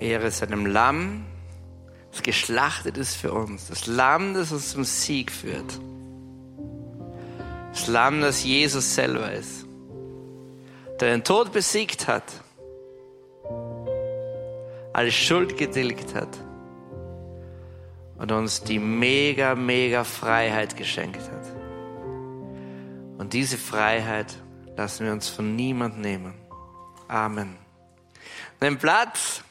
Ehre seinem Lamm, das geschlachtet ist für uns. Das Lamm, das uns zum Sieg führt. Das Lamm, das Jesus selber ist. Der den Tod besiegt hat. Alle Schuld getilgt hat. Und uns die mega, mega Freiheit geschenkt hat. Und diese Freiheit lassen wir uns von niemand nehmen. Amen. Den Platz.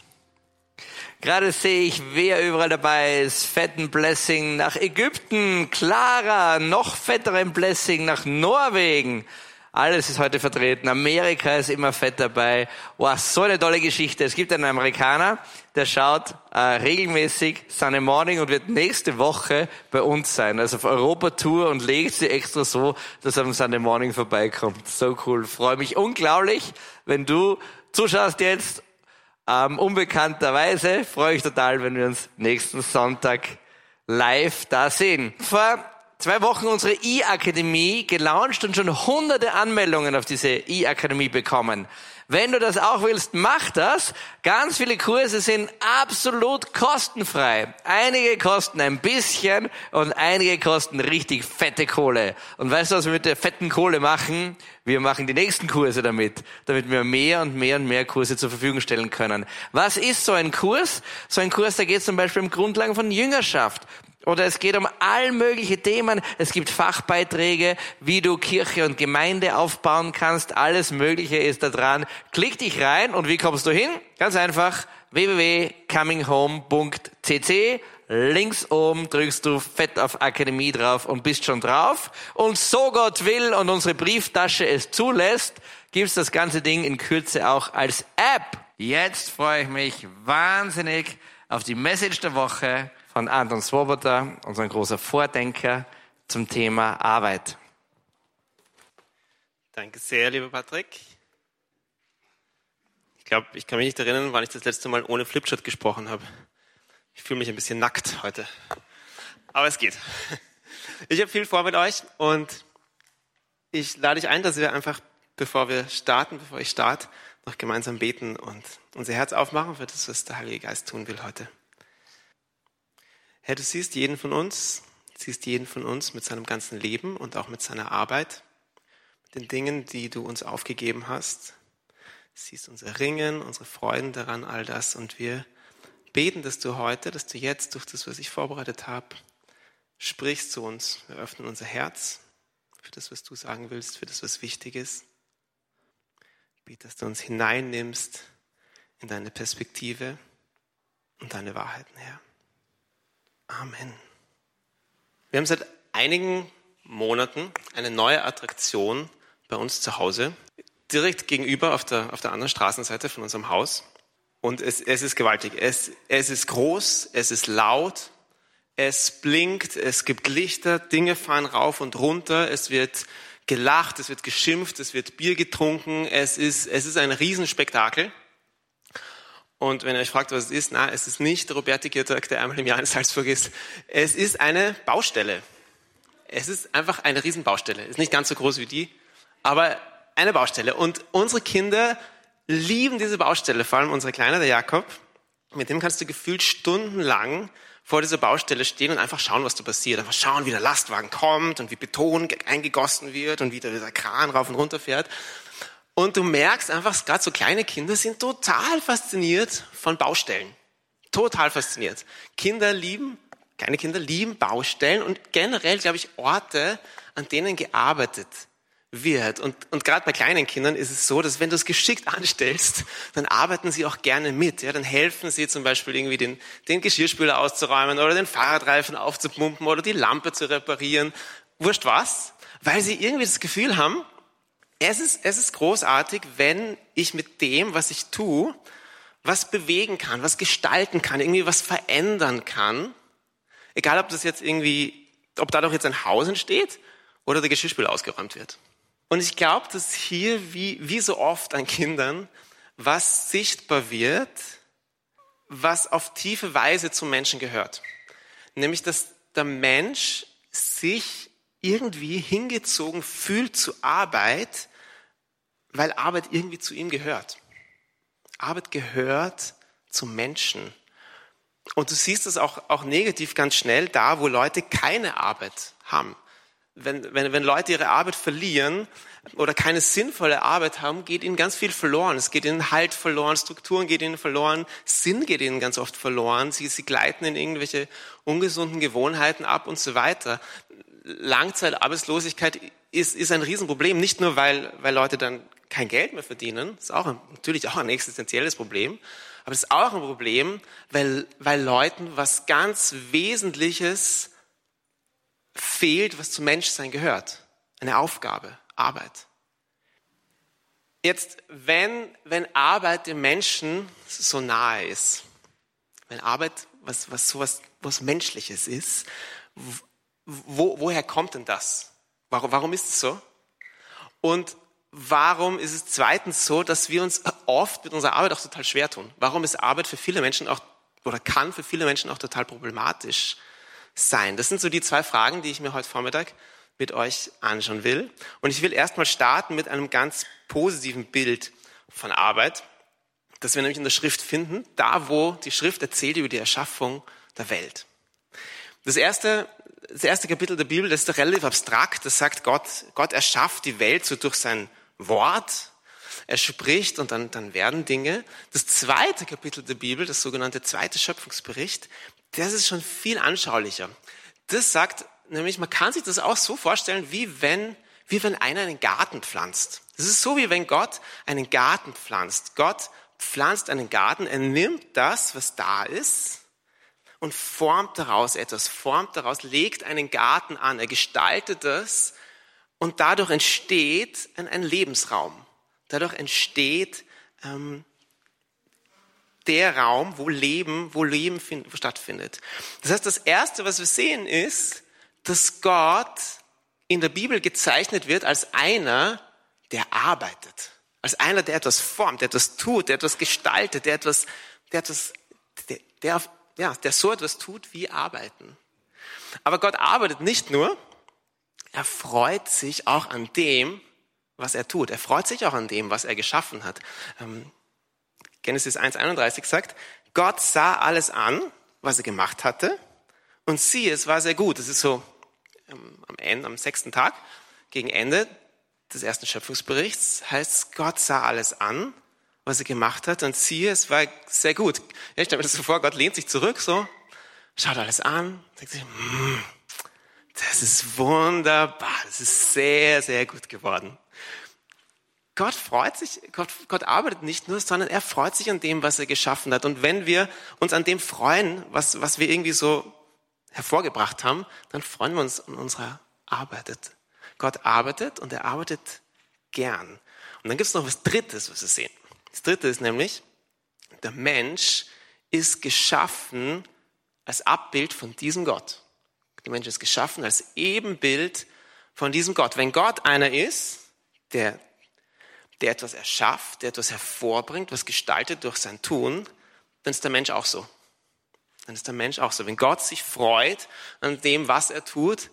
Gerade sehe ich, wer überall dabei ist. Fetten Blessing nach Ägypten. Clara, noch fetteren Blessing nach Norwegen. Alles ist heute vertreten. Amerika ist immer fett dabei. Wow, so eine tolle Geschichte. Es gibt einen Amerikaner, der schaut äh, regelmäßig Sunday Morning und wird nächste Woche bei uns sein. Also auf Europa-Tour und legt sie extra so, dass er am Sunday Morning vorbeikommt. So cool. Freue mich unglaublich, wenn du zuschaust jetzt. Ähm, unbekannterweise freue ich total, wenn wir uns nächsten Sonntag live da sehen. Vor zwei Wochen unsere E-Akademie gelauncht und schon hunderte Anmeldungen auf diese E-Akademie bekommen. Wenn du das auch willst, mach das. Ganz viele Kurse sind absolut kostenfrei. Einige kosten ein bisschen und einige kosten richtig fette Kohle. Und weißt du, was wir mit der fetten Kohle machen? Wir machen die nächsten Kurse damit, damit wir mehr und mehr und mehr Kurse zur Verfügung stellen können. Was ist so ein Kurs? So ein Kurs, da geht es zum Beispiel um Grundlagen von Jüngerschaft. Oder es geht um all mögliche Themen. Es gibt Fachbeiträge, wie du Kirche und Gemeinde aufbauen kannst. Alles Mögliche ist da dran. Klick dich rein und wie kommst du hin? Ganz einfach www.cominghome.cc. Links oben drückst du fett auf Akademie drauf und bist schon drauf. Und so Gott will und unsere Brieftasche es zulässt, gibt's das ganze Ding in Kürze auch als App. Jetzt freue ich mich wahnsinnig auf die Message der Woche von Anton Swoboda, unser großer Vordenker zum Thema Arbeit. Danke sehr, lieber Patrick. Ich glaube, ich kann mich nicht erinnern, wann ich das letzte Mal ohne Flipchart gesprochen habe. Ich fühle mich ein bisschen nackt heute. Aber es geht. Ich habe viel vor mit euch und ich lade dich ein, dass wir einfach, bevor wir starten, bevor ich starte, noch gemeinsam beten und unser Herz aufmachen für das, was der Heilige Geist tun will heute. Herr, du siehst jeden von uns, siehst jeden von uns mit seinem ganzen Leben und auch mit seiner Arbeit, mit den Dingen, die du uns aufgegeben hast. Du siehst unser Ringen, unsere Freuden daran, all das. Und wir beten, dass du heute, dass du jetzt durch das, was ich vorbereitet habe, sprichst zu uns. Wir öffnen unser Herz für das, was du sagen willst, für das, was wichtig ist. Ich bete, dass du uns hineinnimmst in deine Perspektive und deine Wahrheiten, Herr. Amen. Wir haben seit einigen Monaten eine neue Attraktion bei uns zu Hause, direkt gegenüber auf der, auf der anderen Straßenseite von unserem Haus. Und es, es ist gewaltig. Es, es ist groß, es ist laut, es blinkt, es gibt Lichter, Dinge fahren rauf und runter, es wird gelacht, es wird geschimpft, es wird Bier getrunken, es ist, es ist ein Riesenspektakel. Und wenn ihr euch fragt, was es ist, na, es ist nicht der Roberti Giertag, der einmal im Jahr in Salzburg ist. Es ist eine Baustelle. Es ist einfach eine Riesenbaustelle. Ist nicht ganz so groß wie die, aber eine Baustelle. Und unsere Kinder lieben diese Baustelle, vor allem unsere Kleine, der Jakob. Mit dem kannst du gefühlt stundenlang vor dieser Baustelle stehen und einfach schauen, was da passiert. Einfach schauen, wie der Lastwagen kommt und wie Beton eingegossen wird und wie der Kran rauf und runter fährt. Und du merkst einfach, gerade so kleine Kinder sind total fasziniert von Baustellen. Total fasziniert. Kinder lieben, kleine Kinder lieben Baustellen und generell, glaube ich, Orte, an denen gearbeitet wird. Und, und gerade bei kleinen Kindern ist es so, dass wenn du es geschickt anstellst, dann arbeiten sie auch gerne mit. Ja, dann helfen sie zum Beispiel irgendwie den, den Geschirrspüler auszuräumen oder den Fahrradreifen aufzupumpen oder die Lampe zu reparieren. Wurscht was. Weil sie irgendwie das Gefühl haben, es ist, es ist großartig, wenn ich mit dem, was ich tue, was bewegen kann, was gestalten kann, irgendwie was verändern kann. Egal, ob das jetzt irgendwie, ob dadurch jetzt ein Haus entsteht oder der Geschirrspüler ausgeräumt wird. Und ich glaube, dass hier, wie, wie so oft an Kindern, was sichtbar wird, was auf tiefe Weise zum Menschen gehört. Nämlich, dass der Mensch sich irgendwie hingezogen fühlt zu Arbeit, weil Arbeit irgendwie zu ihm gehört. Arbeit gehört zum Menschen. Und du siehst es auch, auch negativ ganz schnell da, wo Leute keine Arbeit haben. Wenn, wenn, wenn Leute ihre Arbeit verlieren oder keine sinnvolle Arbeit haben, geht ihnen ganz viel verloren. Es geht ihnen Halt verloren, Strukturen geht ihnen verloren, Sinn geht ihnen ganz oft verloren. Sie, sie gleiten in irgendwelche ungesunden Gewohnheiten ab und so weiter. Langzeitarbeitslosigkeit ist, ist ein Riesenproblem, nicht nur weil, weil Leute dann kein Geld mehr verdienen, ist auch ein, natürlich auch ein existenzielles Problem, aber es ist auch ein Problem, weil, weil Leuten was ganz Wesentliches fehlt, was zum Menschsein gehört. Eine Aufgabe, Arbeit. Jetzt, wenn, wenn Arbeit dem Menschen so nahe ist, wenn Arbeit was, was sowas was Menschliches ist, wo, woher kommt denn das? Warum, warum ist es so? Und warum ist es zweitens so, dass wir uns oft mit unserer Arbeit auch total schwer tun? Warum ist Arbeit für viele Menschen auch oder kann für viele Menschen auch total problematisch sein? Das sind so die zwei Fragen, die ich mir heute Vormittag mit euch anschauen will. Und ich will erstmal starten mit einem ganz positiven Bild von Arbeit, das wir nämlich in der Schrift finden, da wo die Schrift erzählt über die Erschaffung der Welt. Das erste das erste Kapitel der Bibel, das ist doch relativ abstrakt. Das sagt Gott, Gott erschafft die Welt so durch sein Wort. Er spricht und dann, dann werden Dinge. Das zweite Kapitel der Bibel, das sogenannte zweite Schöpfungsbericht, das ist schon viel anschaulicher. Das sagt nämlich, man kann sich das auch so vorstellen, wie wenn, wie wenn einer einen Garten pflanzt. Das ist so, wie wenn Gott einen Garten pflanzt. Gott pflanzt einen Garten, er nimmt das, was da ist, und formt daraus etwas, formt daraus, legt einen Garten an, er gestaltet es und dadurch entsteht ein, Lebensraum. Dadurch entsteht ähm, der Raum, wo Leben, wo Leben find, stattfindet. Das heißt, das Erste, was wir sehen, ist, dass Gott in der Bibel gezeichnet wird als einer, der arbeitet. Als einer, der etwas formt, der etwas tut, der etwas gestaltet, der etwas, der etwas, der, der auf ja, der so etwas tut wie arbeiten. Aber Gott arbeitet nicht nur, er freut sich auch an dem, was er tut. Er freut sich auch an dem, was er geschaffen hat. Ähm, Genesis 1.31 sagt, Gott sah alles an, was er gemacht hatte, und siehe, es war sehr gut. Das ist so ähm, am Ende, am sechsten Tag, gegen Ende des ersten Schöpfungsberichts, heißt, Gott sah alles an was er gemacht hat. Und siehe, es war sehr gut. ich stelle mir das so vor, Gott lehnt sich zurück, so, schaut alles an, denkt sich, mm, das ist wunderbar, das ist sehr, sehr gut geworden. Gott freut sich, Gott, Gott arbeitet nicht nur, sondern er freut sich an dem, was er geschaffen hat. Und wenn wir uns an dem freuen, was, was wir irgendwie so hervorgebracht haben, dann freuen wir uns an unserer Arbeit. Gott arbeitet und er arbeitet gern. Und dann gibt es noch was Drittes, was wir sehen. Das dritte ist nämlich, der Mensch ist geschaffen als Abbild von diesem Gott. Der Mensch ist geschaffen als Ebenbild von diesem Gott. Wenn Gott einer ist, der, der etwas erschafft, der etwas hervorbringt, was gestaltet durch sein Tun, dann ist der Mensch auch so. Dann ist der Mensch auch so. Wenn Gott sich freut an dem, was er tut,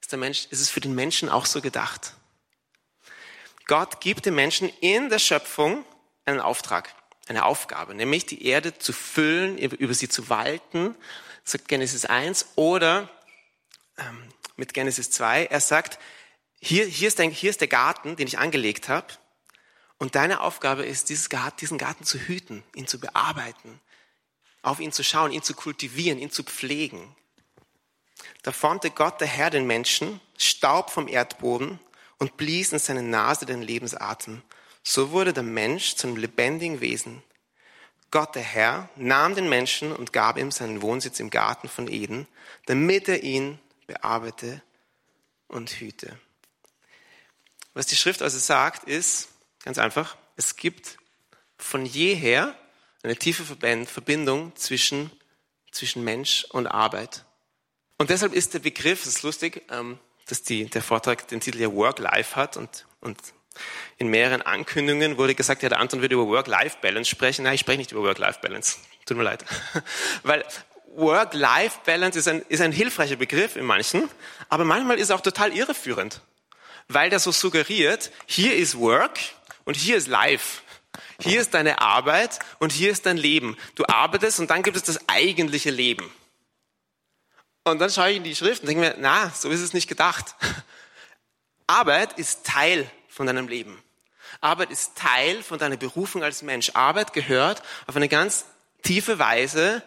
ist, der Mensch, ist es für den Menschen auch so gedacht. Gott gibt dem Menschen in der Schöpfung einen Auftrag, eine Aufgabe, nämlich die Erde zu füllen, über sie zu walten, sagt Genesis 1, oder ähm, mit Genesis 2, er sagt, hier, hier, ist ein, hier ist der Garten, den ich angelegt habe, und deine Aufgabe ist, dieses Garten, diesen Garten zu hüten, ihn zu bearbeiten, auf ihn zu schauen, ihn zu kultivieren, ihn zu pflegen. Da formte Gott, der Herr, den Menschen, Staub vom Erdboden und blies in seine Nase den Lebensatem so wurde der Mensch zum lebendigen Wesen. Gott, der Herr, nahm den Menschen und gab ihm seinen Wohnsitz im Garten von Eden, damit er ihn bearbeite und hüte. Was die Schrift also sagt, ist ganz einfach, es gibt von jeher eine tiefe Verbindung zwischen, zwischen Mensch und Arbeit. Und deshalb ist der Begriff, das ist lustig, ähm, dass die, der Vortrag den Titel ja Work-Life hat und, und in mehreren Ankündigungen wurde gesagt, ja, der Anton würde über Work-Life-Balance sprechen. Nein, ich spreche nicht über Work-Life-Balance. Tut mir leid. Weil Work-Life-Balance ist ein, ist ein hilfreicher Begriff in manchen, aber manchmal ist er auch total irreführend. Weil der so suggeriert, hier ist Work und hier ist Life. Hier ist deine Arbeit und hier ist dein Leben. Du arbeitest und dann gibt es das eigentliche Leben. Und dann schaue ich in die Schrift und denke mir, na, so ist es nicht gedacht. Arbeit ist Teil von deinem Leben. Arbeit ist Teil von deiner Berufung als Mensch. Arbeit gehört auf eine ganz tiefe Weise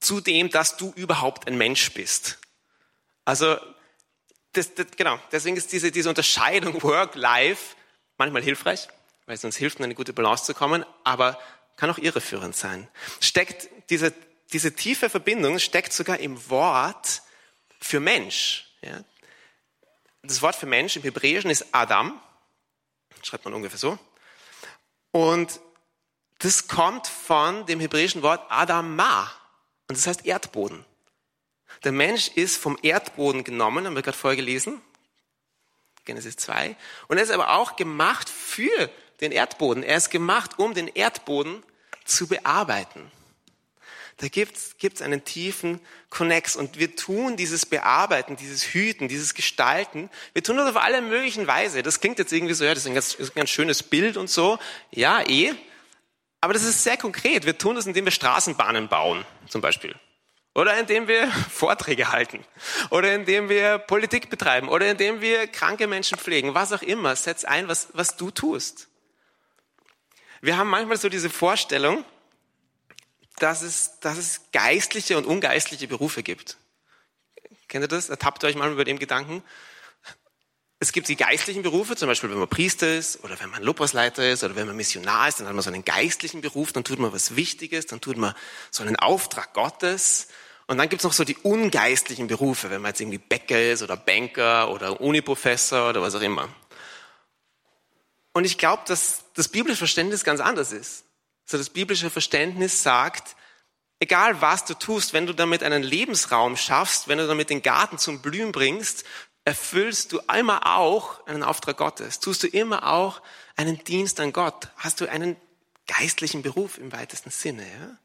zu dem, dass du überhaupt ein Mensch bist. Also, das, das, genau, deswegen ist diese, diese Unterscheidung Work-Life manchmal hilfreich, weil es uns hilft, in eine gute Balance zu kommen, aber kann auch irreführend sein. Steckt diese, diese tiefe Verbindung steckt sogar im Wort für Mensch. Ja? Das Wort für Mensch im Hebräischen ist Adam schreibt man ungefähr so. Und das kommt von dem hebräischen Wort Adama. Und das heißt Erdboden. Der Mensch ist vom Erdboden genommen, haben wir gerade vorher gelesen. Genesis 2. Und er ist aber auch gemacht für den Erdboden. Er ist gemacht, um den Erdboden zu bearbeiten. Da gibt's gibt's einen tiefen Connex und wir tun dieses Bearbeiten, dieses Hüten, dieses Gestalten, wir tun das auf alle möglichen Weise. Das klingt jetzt irgendwie so, ja, das ist ein ganz, ist ein ganz schönes Bild und so. Ja, eh. Aber das ist sehr konkret. Wir tun das, indem wir Straßenbahnen bauen, zum Beispiel. Oder indem wir Vorträge halten. Oder indem wir Politik betreiben. Oder indem wir kranke Menschen pflegen. Was auch immer. Setz ein, was, was du tust. Wir haben manchmal so diese Vorstellung, dass es, dass es geistliche und ungeistliche Berufe gibt. Kennt ihr das? Ertappt ihr euch mal über dem Gedanken? Es gibt die geistlichen Berufe, zum Beispiel wenn man Priester ist oder wenn man Lobpreisleiter ist oder wenn man Missionar ist, dann hat man so einen geistlichen Beruf, dann tut man was Wichtiges, dann tut man so einen Auftrag Gottes. Und dann gibt es noch so die ungeistlichen Berufe, wenn man jetzt irgendwie Bäcker ist oder Banker oder Uniprofessor oder was auch immer. Und ich glaube, dass das biblische Verständnis ganz anders ist. So das biblische Verständnis sagt, egal was du tust, wenn du damit einen Lebensraum schaffst, wenn du damit den Garten zum Blühen bringst, erfüllst du immer auch einen Auftrag Gottes. Tust du immer auch einen Dienst an Gott. Hast du einen geistlichen Beruf im weitesten Sinne. Ja?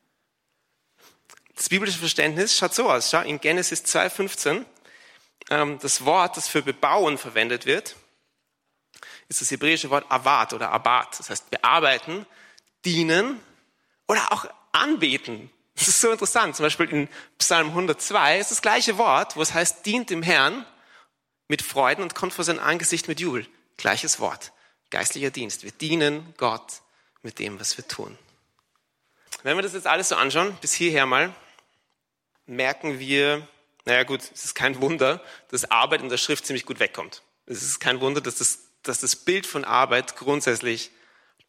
Das biblische Verständnis schaut so aus. Schau, in Genesis 2,15, ähm, das Wort, das für Bebauen verwendet wird, ist das hebräische Wort Avat oder Abat. Das heißt bearbeiten, dienen oder auch anbeten. Das ist so interessant. Zum Beispiel in Psalm 102 ist das gleiche Wort, wo es heißt, dient dem Herrn mit Freuden und kommt vor sein Angesicht mit Jubel. Gleiches Wort. Geistlicher Dienst. Wir dienen Gott mit dem, was wir tun. Wenn wir das jetzt alles so anschauen, bis hierher mal, merken wir, naja gut, es ist kein Wunder, dass Arbeit in der Schrift ziemlich gut wegkommt. Es ist kein Wunder, dass das, dass das Bild von Arbeit grundsätzlich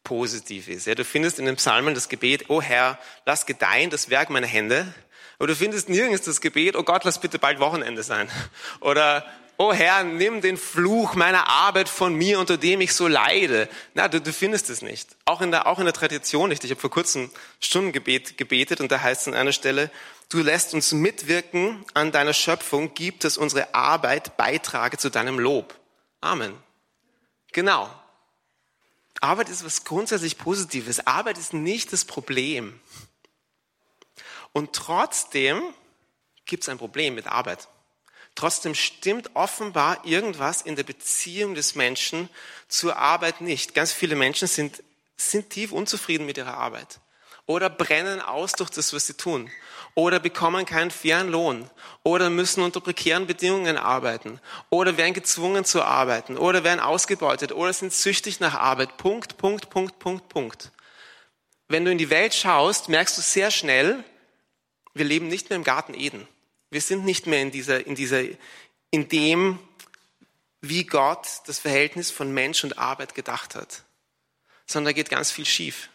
positiv ist. Ja, du findest in den Psalmen das Gebet, oh Herr, lass gedeihen das Werk meiner Hände. Aber du findest nirgends das Gebet, oh Gott, lass bitte bald Wochenende sein. Oder, oh Herr, nimm den Fluch meiner Arbeit von mir, unter dem ich so leide. Na, du, du findest es nicht. Auch in der, auch in der Tradition nicht. Ich habe vor kurzem Stundengebet gebetet und da heißt es an einer Stelle, du lässt uns mitwirken an deiner Schöpfung, gib, dass unsere Arbeit beitrage zu deinem Lob. Amen. Genau. Arbeit ist was grundsätzlich Positives. Arbeit ist nicht das Problem. Und trotzdem gibt es ein Problem mit Arbeit. Trotzdem stimmt offenbar irgendwas in der Beziehung des Menschen zur Arbeit nicht. Ganz viele Menschen sind, sind tief unzufrieden mit ihrer Arbeit oder brennen aus durch das, was sie tun oder bekommen keinen fairen Lohn oder müssen unter prekären Bedingungen arbeiten oder werden gezwungen zu arbeiten oder werden ausgebeutet oder sind süchtig nach Arbeit. Punkt, Punkt, Punkt, Punkt, Punkt. Wenn du in die Welt schaust, merkst du sehr schnell, wir leben nicht mehr im Garten Eden. Wir sind nicht mehr in dieser, in dieser, in dem, wie Gott das Verhältnis von Mensch und Arbeit gedacht hat. Sondern da geht ganz viel schief.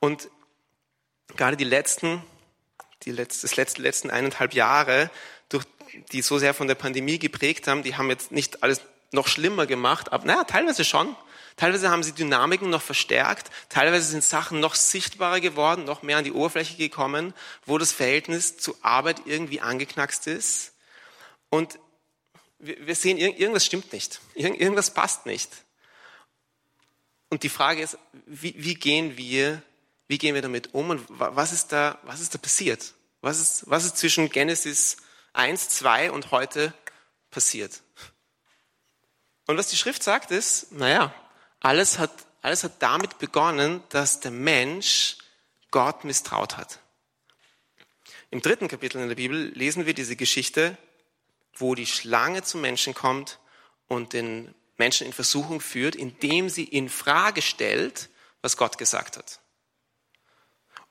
Und gerade die letzten die letzten, das letzte, letzten eineinhalb Jahre, durch, die so sehr von der Pandemie geprägt haben, die haben jetzt nicht alles noch schlimmer gemacht, aber naja, teilweise schon. Teilweise haben sie Dynamiken noch verstärkt, teilweise sind Sachen noch sichtbarer geworden, noch mehr an die Oberfläche gekommen, wo das Verhältnis zu Arbeit irgendwie angeknackst ist. Und wir sehen, irgendwas stimmt nicht, irgendwas passt nicht. Und die Frage ist, wie, wie gehen wir wie gehen wir damit um und was ist da, was ist da passiert? Was ist, was ist zwischen Genesis 1, 2 und heute passiert? Und was die Schrift sagt ist, naja, alles hat, Alles hat damit begonnen, dass der Mensch Gott misstraut hat. Im dritten Kapitel in der Bibel lesen wir diese Geschichte, wo die Schlange zum Menschen kommt und den Menschen in Versuchung führt, indem sie in Frage stellt, was Gott gesagt hat.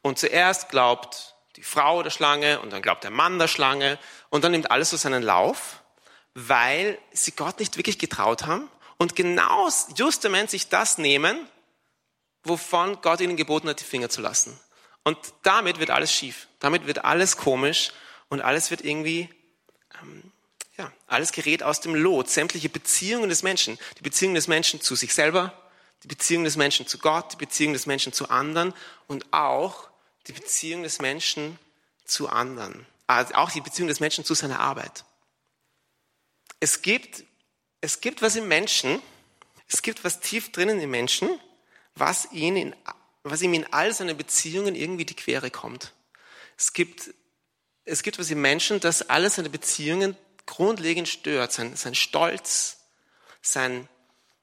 Und zuerst glaubt die Frau der Schlange und dann glaubt der Mann der Schlange und dann nimmt alles so seinen Lauf, weil sie Gott nicht wirklich getraut haben und genau justement sich das nehmen, wovon Gott ihnen geboten hat, die Finger zu lassen. Und damit wird alles schief, damit wird alles komisch und alles wird irgendwie ähm, ja, alles gerät aus dem Lot. Sämtliche Beziehungen des Menschen, die Beziehung des Menschen zu sich selber, die Beziehung des Menschen zu Gott, die Beziehung des Menschen zu anderen und auch die Beziehung des Menschen zu anderen. Also auch die Beziehung des Menschen zu seiner Arbeit. Es gibt, es gibt was im Menschen, es gibt was tief drinnen im Menschen, was, ihn in, was ihm in all seinen Beziehungen irgendwie die Quere kommt. Es gibt, es gibt was im Menschen, das alle seine Beziehungen grundlegend stört, sein, sein Stolz, sein,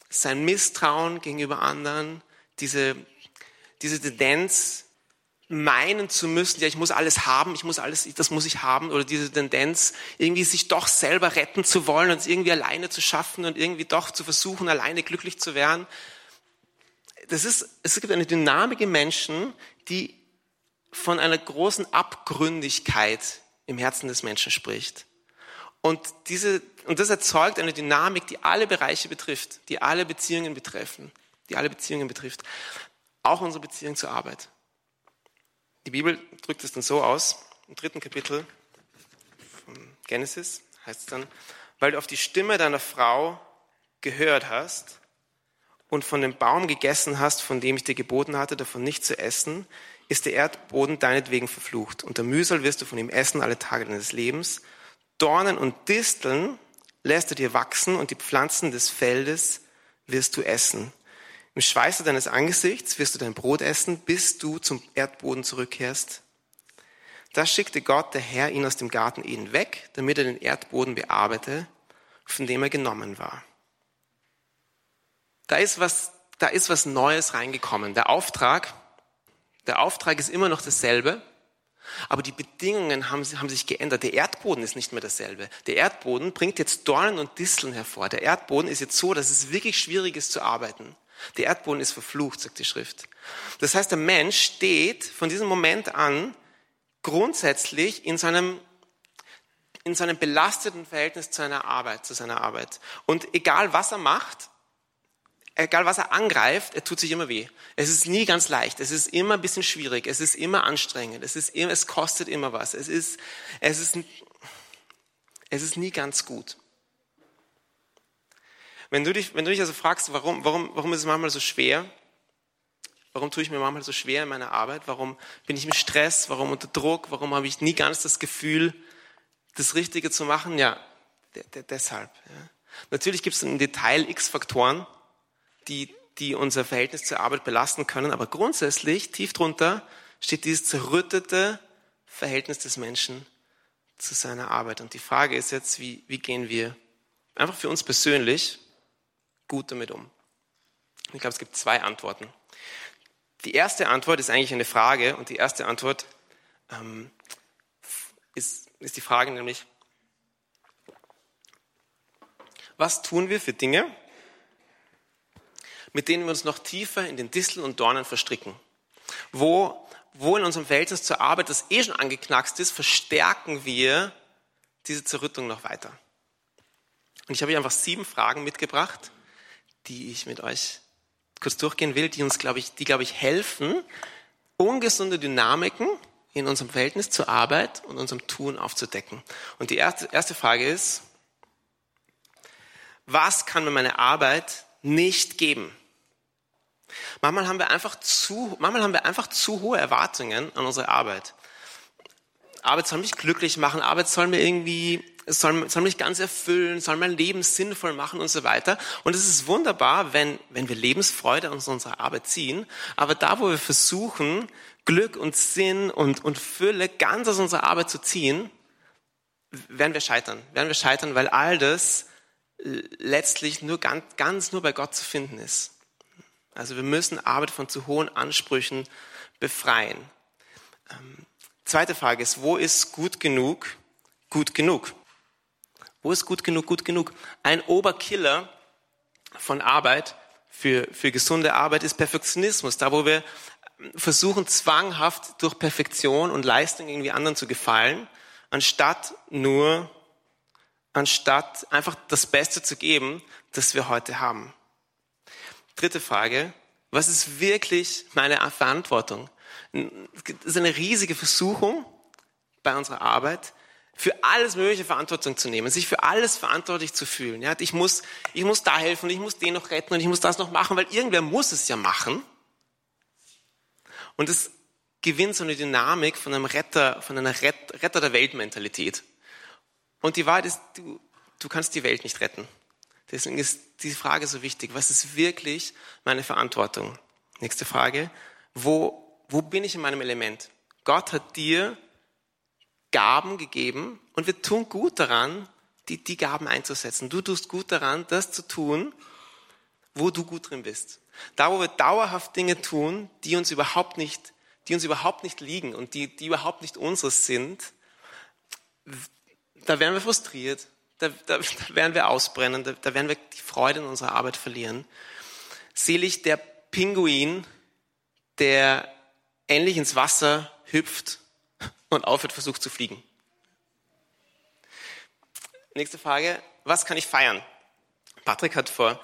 sein Misstrauen gegenüber anderen, diese, diese Tendenz, meinen zu müssen, ja, ich muss alles haben, ich muss alles, das muss ich haben, oder diese Tendenz, irgendwie sich doch selber retten zu wollen und es irgendwie alleine zu schaffen und irgendwie doch zu versuchen, alleine glücklich zu werden. Das ist, es gibt eine Dynamik im Menschen, die von einer großen Abgründigkeit im Herzen des Menschen spricht. Und, diese, und das erzeugt eine Dynamik, die alle Bereiche betrifft, die alle Beziehungen betreffen, die alle Beziehungen betrifft. Auch unsere Beziehung zur Arbeit. Die Bibel drückt es dann so aus, im dritten Kapitel von Genesis heißt es dann, weil du auf die Stimme deiner Frau gehört hast und von dem Baum gegessen hast, von dem ich dir geboten hatte, davon nicht zu essen, ist der Erdboden deinetwegen verflucht. Und der Mühsal wirst du von ihm essen alle Tage deines Lebens. Dornen und Disteln lässt du dir wachsen und die Pflanzen des Feldes wirst du essen. Im Schweiße deines Angesichts wirst du dein Brot essen, bis du zum Erdboden zurückkehrst. Da schickte Gott, der Herr, ihn aus dem Garten Eden weg, damit er den Erdboden bearbeite, von dem er genommen war. Da ist was, da ist was Neues reingekommen. Der Auftrag, der Auftrag ist immer noch dasselbe. Aber die Bedingungen haben, haben, sich geändert. Der Erdboden ist nicht mehr dasselbe. Der Erdboden bringt jetzt Dornen und Disteln hervor. Der Erdboden ist jetzt so, dass es wirklich schwierig ist zu arbeiten. Der Erdboden ist verflucht, sagt die Schrift. Das heißt, der Mensch steht von diesem Moment an grundsätzlich in seinem, in seinem belasteten Verhältnis zu seiner Arbeit, zu seiner Arbeit. Und egal was er macht, egal was er angreift, er tut sich immer weh. Es ist nie ganz leicht. Es ist immer ein bisschen schwierig. Es ist immer anstrengend. Es ist immer, es kostet immer was. Es ist, es ist, es ist nie ganz gut. Wenn du dich, wenn du dich also fragst, warum, warum, warum ist es manchmal so schwer? Warum tue ich mir manchmal so schwer in meiner Arbeit? Warum bin ich im Stress? Warum unter Druck? Warum habe ich nie ganz das Gefühl, das Richtige zu machen? Ja, deshalb. Ja. Natürlich gibt es im Detail x Faktoren, die, die unser Verhältnis zur Arbeit belasten können, aber grundsätzlich, tief drunter, steht dieses zerrüttete Verhältnis des Menschen zu seiner Arbeit. Und die Frage ist jetzt, wie, wie gehen wir einfach für uns persönlich gut damit um? Ich glaube, es gibt zwei Antworten. Die erste Antwort ist eigentlich eine Frage und die erste Antwort ähm, ist, ist die Frage nämlich, was tun wir für Dinge, mit denen wir uns noch tiefer in den Disteln und Dornen verstricken. Wo, wo in unserem Verhältnis zur Arbeit, das eh schon angeknackst ist, verstärken wir diese Zerrüttung noch weiter. Und ich habe hier einfach sieben Fragen mitgebracht, die ich mit euch kurz durchgehen will, die uns, glaube ich, die, glaube ich, helfen, ungesunde Dynamiken in unserem Verhältnis zur Arbeit und unserem Tun aufzudecken. Und die erste, erste Frage ist, was kann mir meine Arbeit nicht geben? Manchmal haben wir einfach zu, manchmal haben wir einfach zu hohe Erwartungen an unsere Arbeit. Arbeit soll mich glücklich machen, Arbeit soll mir irgendwie, soll, soll mich ganz erfüllen, soll mein Leben sinnvoll machen und so weiter. Und es ist wunderbar, wenn, wenn wir Lebensfreude aus unserer Arbeit ziehen. Aber da, wo wir versuchen, Glück und Sinn und, und Fülle ganz aus unserer Arbeit zu ziehen, werden wir scheitern. Werden wir scheitern, weil all das letztlich nur ganz, ganz nur bei Gott zu finden ist. Also wir müssen Arbeit von zu hohen Ansprüchen befreien. Ähm, zweite Frage ist, wo ist gut genug gut genug? Wo ist gut genug gut genug? Ein Oberkiller von Arbeit für, für gesunde Arbeit ist Perfektionismus. Da, wo wir versuchen, zwanghaft durch Perfektion und Leistung irgendwie anderen zu gefallen, anstatt nur, anstatt einfach das Beste zu geben, das wir heute haben. Dritte Frage. Was ist wirklich meine Verantwortung? Es ist eine riesige Versuchung bei unserer Arbeit, für alles mögliche Verantwortung zu nehmen, sich für alles verantwortlich zu fühlen. Ja, ich muss, ich muss da helfen, ich muss den noch retten und ich muss das noch machen, weil irgendwer muss es ja machen. Und es gewinnt so eine Dynamik von einem Retter, von einer Retter der Welt-Mentalität. Und die Wahrheit ist, du, du kannst die Welt nicht retten. Deswegen ist die Frage so wichtig. Was ist wirklich meine Verantwortung? Nächste Frage. Wo, wo bin ich in meinem Element? Gott hat dir Gaben gegeben und wir tun gut daran, die, die Gaben einzusetzen. Du tust gut daran, das zu tun, wo du gut drin bist. Da, wo wir dauerhaft Dinge tun, die uns überhaupt nicht, die uns überhaupt nicht liegen und die, die überhaupt nicht unseres sind, da werden wir frustriert, da, da, da werden wir ausbrennen, da, da werden wir die Freude in unserer Arbeit verlieren. Selig der Pinguin, der endlich ins Wasser hüpft und aufhört, versucht zu fliegen. Nächste Frage, was kann ich feiern? Patrick hat vor,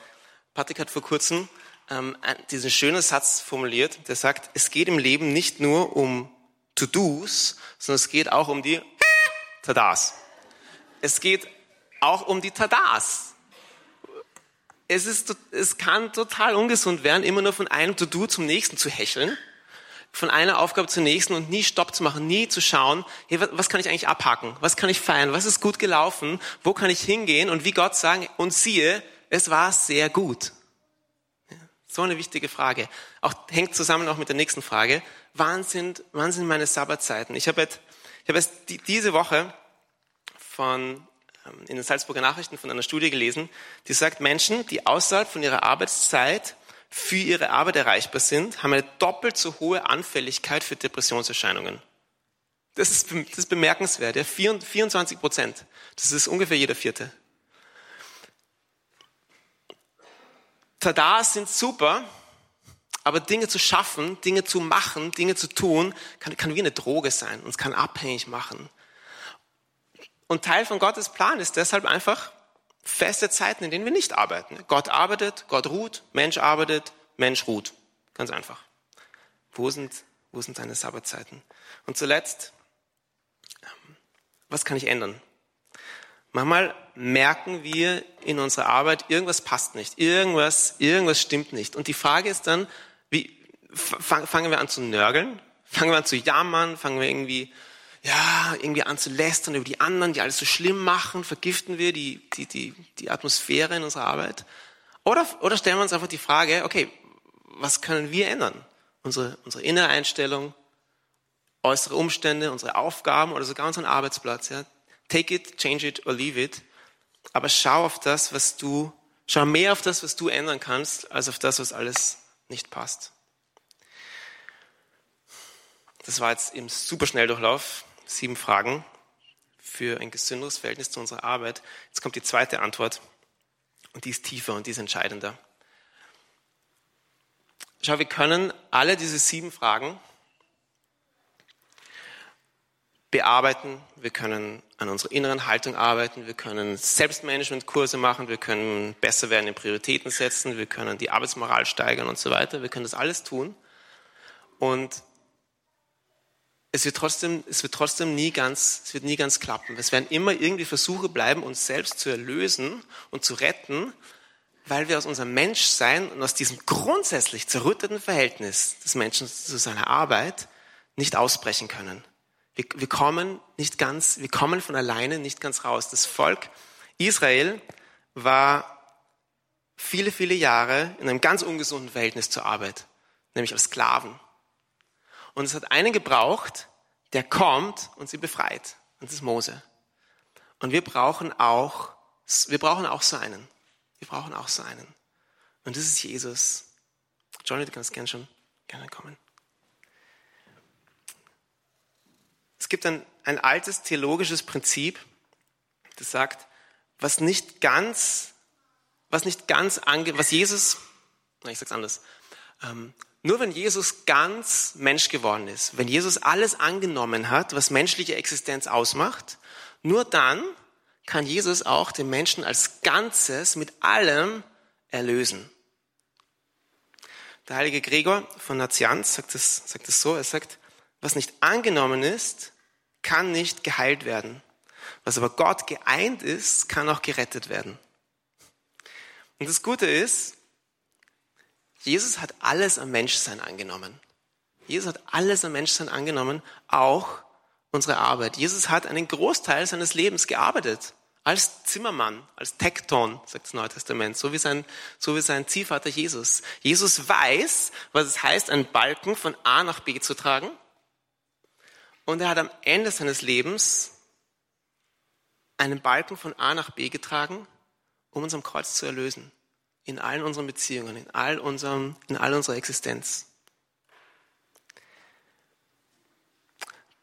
Patrick hat vor kurzem ähm, diesen schönen Satz formuliert, der sagt, es geht im Leben nicht nur um To-Dos, sondern es geht auch um die Tadas. Es geht auch um die Tadas. Es, ist, es kann total ungesund werden, immer nur von einem To-Do zum nächsten zu hecheln, von einer Aufgabe zur nächsten und nie Stopp zu machen, nie zu schauen, hey, was, kann ich eigentlich abhaken, was kann ich feiern, was ist gut gelaufen, wo kann ich hingehen und wie Gott sagen, und siehe, es war sehr gut. So eine wichtige Frage. Auch hängt zusammen auch mit der nächsten Frage. Wann sind meine Sabbatzeiten? Ich habe jetzt, ich habe jetzt diese Woche von, ähm, in den Salzburger Nachrichten von einer Studie gelesen, die sagt, Menschen, die außerhalb von ihrer Arbeitszeit für ihre Arbeit erreichbar sind, haben eine doppelt so hohe Anfälligkeit für Depressionserscheinungen. Das ist, das ist bemerkenswert. Ja? 24 Prozent. Das ist ungefähr jeder Vierte. Tada sind super, aber Dinge zu schaffen, Dinge zu machen, Dinge zu tun, kann, kann wie eine Droge sein. Uns kann abhängig machen. Und Teil von Gottes Plan ist deshalb einfach feste Zeiten, in denen wir nicht arbeiten. Gott arbeitet, Gott ruht, Mensch arbeitet, Mensch ruht. Ganz einfach. Wo sind, wo sind seine Sabbatzeiten? Und zuletzt, ähm, was kann ich ändern? Manchmal merken wir in unserer Arbeit, irgendwas passt nicht, irgendwas, irgendwas stimmt nicht. Und die Frage ist dann, wie, fangen wir an zu nörgeln? Fangen wir an zu jammern? Fangen wir irgendwie, ja, irgendwie an zu lästern über die anderen, die alles so schlimm machen? Vergiften wir die, die, die, die Atmosphäre in unserer Arbeit? Oder, oder stellen wir uns einfach die Frage, okay, was können wir ändern? Unsere, unsere innere Einstellung, äußere Umstände, unsere Aufgaben oder sogar unseren Arbeitsplatz. Ja? Take it, change it or leave it. Aber schau auf das, was du, schau mehr auf das, was du ändern kannst, als auf das, was alles nicht passt. Das war jetzt im Superschnelldurchlauf. Sieben Fragen für ein gesünderes Verhältnis zu unserer Arbeit. Jetzt kommt die zweite Antwort. Und die ist tiefer und die ist entscheidender. Schau, wir können alle diese sieben Fragen bearbeiten, wir können an unserer inneren Haltung arbeiten, wir können Selbstmanagementkurse machen, wir können besser werden in Prioritäten setzen, wir können die Arbeitsmoral steigern und so weiter. Wir können das alles tun. Und es wird trotzdem, es wird trotzdem nie ganz, es wird nie ganz klappen. Es werden immer irgendwie Versuche bleiben, uns selbst zu erlösen und zu retten, weil wir aus unserem Menschsein und aus diesem grundsätzlich zerrütteten Verhältnis des Menschen zu seiner Arbeit nicht ausbrechen können. Wir, wir kommen nicht ganz, wir kommen von alleine nicht ganz raus. Das Volk Israel war viele, viele Jahre in einem ganz ungesunden Verhältnis zur Arbeit, nämlich als Sklaven. Und es hat einen gebraucht, der kommt und sie befreit. Und das ist Mose. Und wir brauchen auch, wir brauchen auch so einen. Wir brauchen auch so einen. Und das ist Jesus. Johnny, du kannst gerne schon gerne kommen. Es gibt ein, ein altes theologisches Prinzip, das sagt, was nicht ganz, was nicht ganz ange, was Jesus, ich sag's anders, ähm, nur wenn Jesus ganz Mensch geworden ist, wenn Jesus alles angenommen hat, was menschliche Existenz ausmacht, nur dann kann Jesus auch den Menschen als Ganzes mit allem erlösen. Der heilige Gregor von Nazianz sagt es, sagt es so, er sagt, was nicht angenommen ist, kann nicht geheilt werden. Was aber Gott geeint ist, kann auch gerettet werden. Und das Gute ist, Jesus hat alles am Menschsein angenommen. Jesus hat alles am Menschsein angenommen, auch unsere Arbeit. Jesus hat einen Großteil seines Lebens gearbeitet. Als Zimmermann, als Tekton, sagt das Neue Testament, so wie sein, so wie sein Ziehvater Jesus. Jesus weiß, was es heißt, einen Balken von A nach B zu tragen. Und er hat am Ende seines Lebens einen Balken von A nach B getragen, um uns am Kreuz zu erlösen. In allen unseren Beziehungen, in all, unserem, in all unserer Existenz.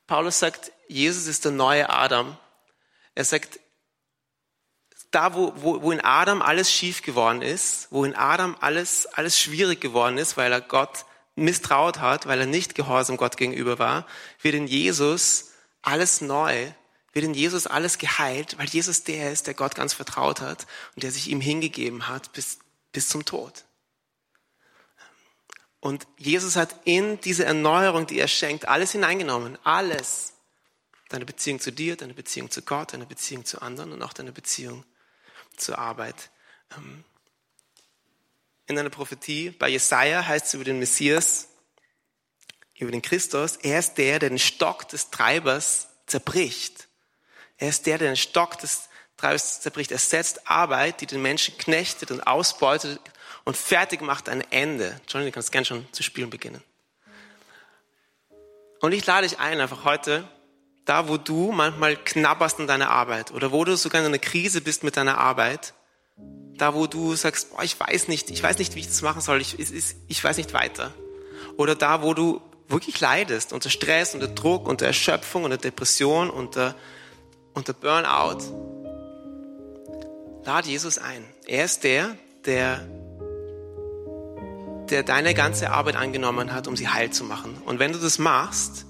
Paulus sagt, Jesus ist der neue Adam. Er sagt, da wo, wo, wo in Adam alles schief geworden ist, wo in Adam alles, alles schwierig geworden ist, weil er Gott misstraut hat, weil er nicht gehorsam Gott gegenüber war, wird in Jesus alles neu, wird in Jesus alles geheilt, weil Jesus der ist, der Gott ganz vertraut hat und der sich ihm hingegeben hat bis, bis zum Tod. Und Jesus hat in diese Erneuerung, die er schenkt, alles hineingenommen. Alles. Deine Beziehung zu dir, deine Beziehung zu Gott, deine Beziehung zu anderen und auch deine Beziehung zur Arbeit. Ähm, in einer Prophetie bei Jesaja heißt es über den Messias, über den Christus, er ist der, der den Stock des Treibers zerbricht. Er ist der, der den Stock des Treibers zerbricht. Er setzt Arbeit, die den Menschen knechtet und ausbeutet und fertig macht ein Ende. Johnny, du kannst gerne schon zu spielen beginnen. Und ich lade dich ein, einfach heute, da wo du manchmal knabberst an deiner Arbeit oder wo du sogar in einer Krise bist mit deiner Arbeit, da wo du sagst, boah, ich weiß nicht, ich weiß nicht, wie ich das machen soll, ich, ich, ich weiß nicht weiter. Oder da, wo du wirklich leidest, unter Stress, unter Druck, unter Erschöpfung, unter Depression, unter, unter Burnout. Lade Jesus ein. Er ist der, der, der deine ganze Arbeit angenommen hat, um sie heil zu machen. Und wenn du das machst,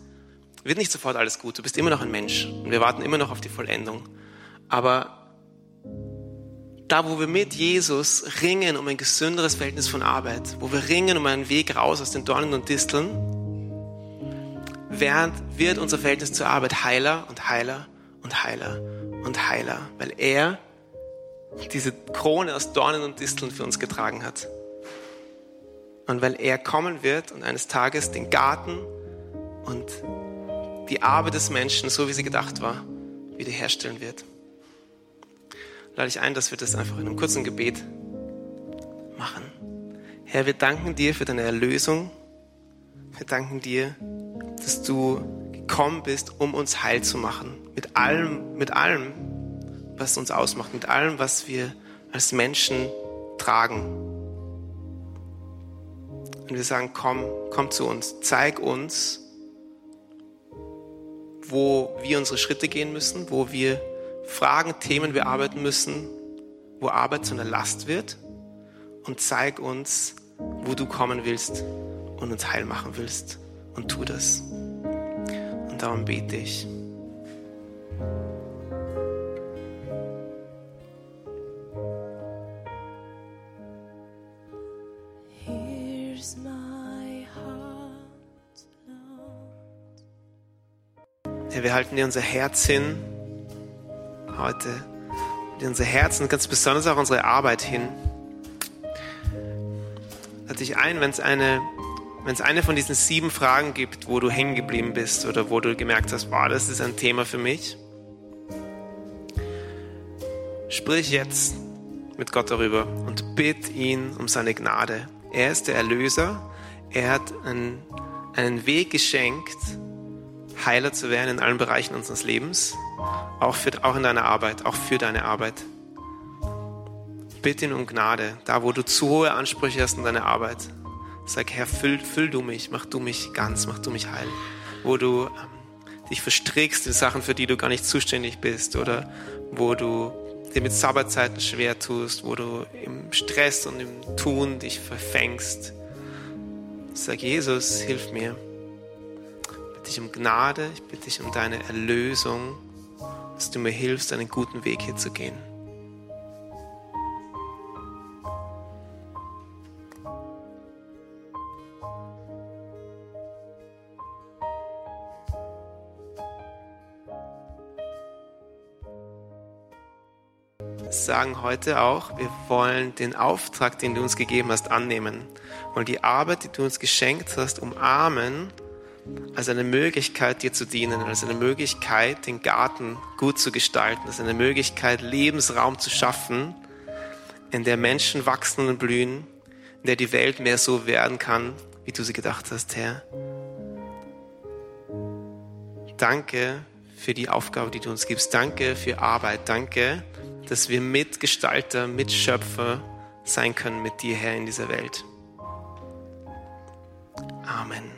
wird nicht sofort alles gut. Du bist immer noch ein Mensch und wir warten immer noch auf die Vollendung. Aber da, wo wir mit Jesus ringen um ein gesünderes Verhältnis von Arbeit, wo wir ringen um einen Weg raus aus den Dornen und Disteln, wird unser Verhältnis zur Arbeit heiler und heiler und heiler und heiler, weil er diese Krone aus Dornen und Disteln für uns getragen hat. Und weil er kommen wird und eines Tages den Garten und die Arbeit des Menschen, so wie sie gedacht war, wiederherstellen wird. Lade ich ein, dass wir das einfach in einem kurzen Gebet machen. Herr, wir danken dir für deine Erlösung. Wir danken dir, dass du gekommen bist, um uns heil zu machen. Mit allem, mit allem, was uns ausmacht, mit allem, was wir als Menschen tragen. Und wir sagen, komm, komm zu uns, zeig uns, wo wir unsere Schritte gehen müssen, wo wir Fragen, Themen bearbeiten müssen, wo Arbeit zu einer Last wird. Und zeig uns, wo du kommen willst und uns heil machen willst. Und tu das. Und darum bete ich. Wir halten dir unser Herz hin heute, dir unser Herz und ganz besonders auch unsere Arbeit hin. Lade dich ein, wenn es eine, wenn es eine von diesen sieben Fragen gibt, wo du hängen geblieben bist oder wo du gemerkt hast, wow, das ist ein Thema für mich. Sprich jetzt mit Gott darüber und bitt ihn um seine Gnade. Er ist der Erlöser. Er hat einen, einen Weg geschenkt, heiler zu werden in allen Bereichen unseres Lebens, auch, für, auch in deiner Arbeit, auch für deine Arbeit. Bitte um Gnade, da wo du zu hohe Ansprüche hast in deiner Arbeit, Sag, Herr, füll, füll du mich, mach du mich ganz, mach du mich heil. Wo du ähm, dich verstrickst in Sachen, für die du gar nicht zuständig bist oder wo du dir mit Sabbatzeiten schwer tust, wo du im Stress und im Tun dich verfängst. Sag, Jesus, hilf mir. Bitte dich um Gnade, ich bitte dich um deine Erlösung, dass du mir hilfst, einen guten Weg hier zu gehen. sagen heute auch, wir wollen den Auftrag, den du uns gegeben hast, annehmen. Und die Arbeit, die du uns geschenkt hast, umarmen als eine Möglichkeit, dir zu dienen, als eine Möglichkeit, den Garten gut zu gestalten, als eine Möglichkeit, Lebensraum zu schaffen, in der Menschen wachsen und blühen, in der die Welt mehr so werden kann, wie du sie gedacht hast, Herr. Danke für die Aufgabe, die du uns gibst. Danke für Arbeit. Danke, dass wir Mitgestalter, Mitschöpfer sein können mit dir, Herr, in dieser Welt. Amen.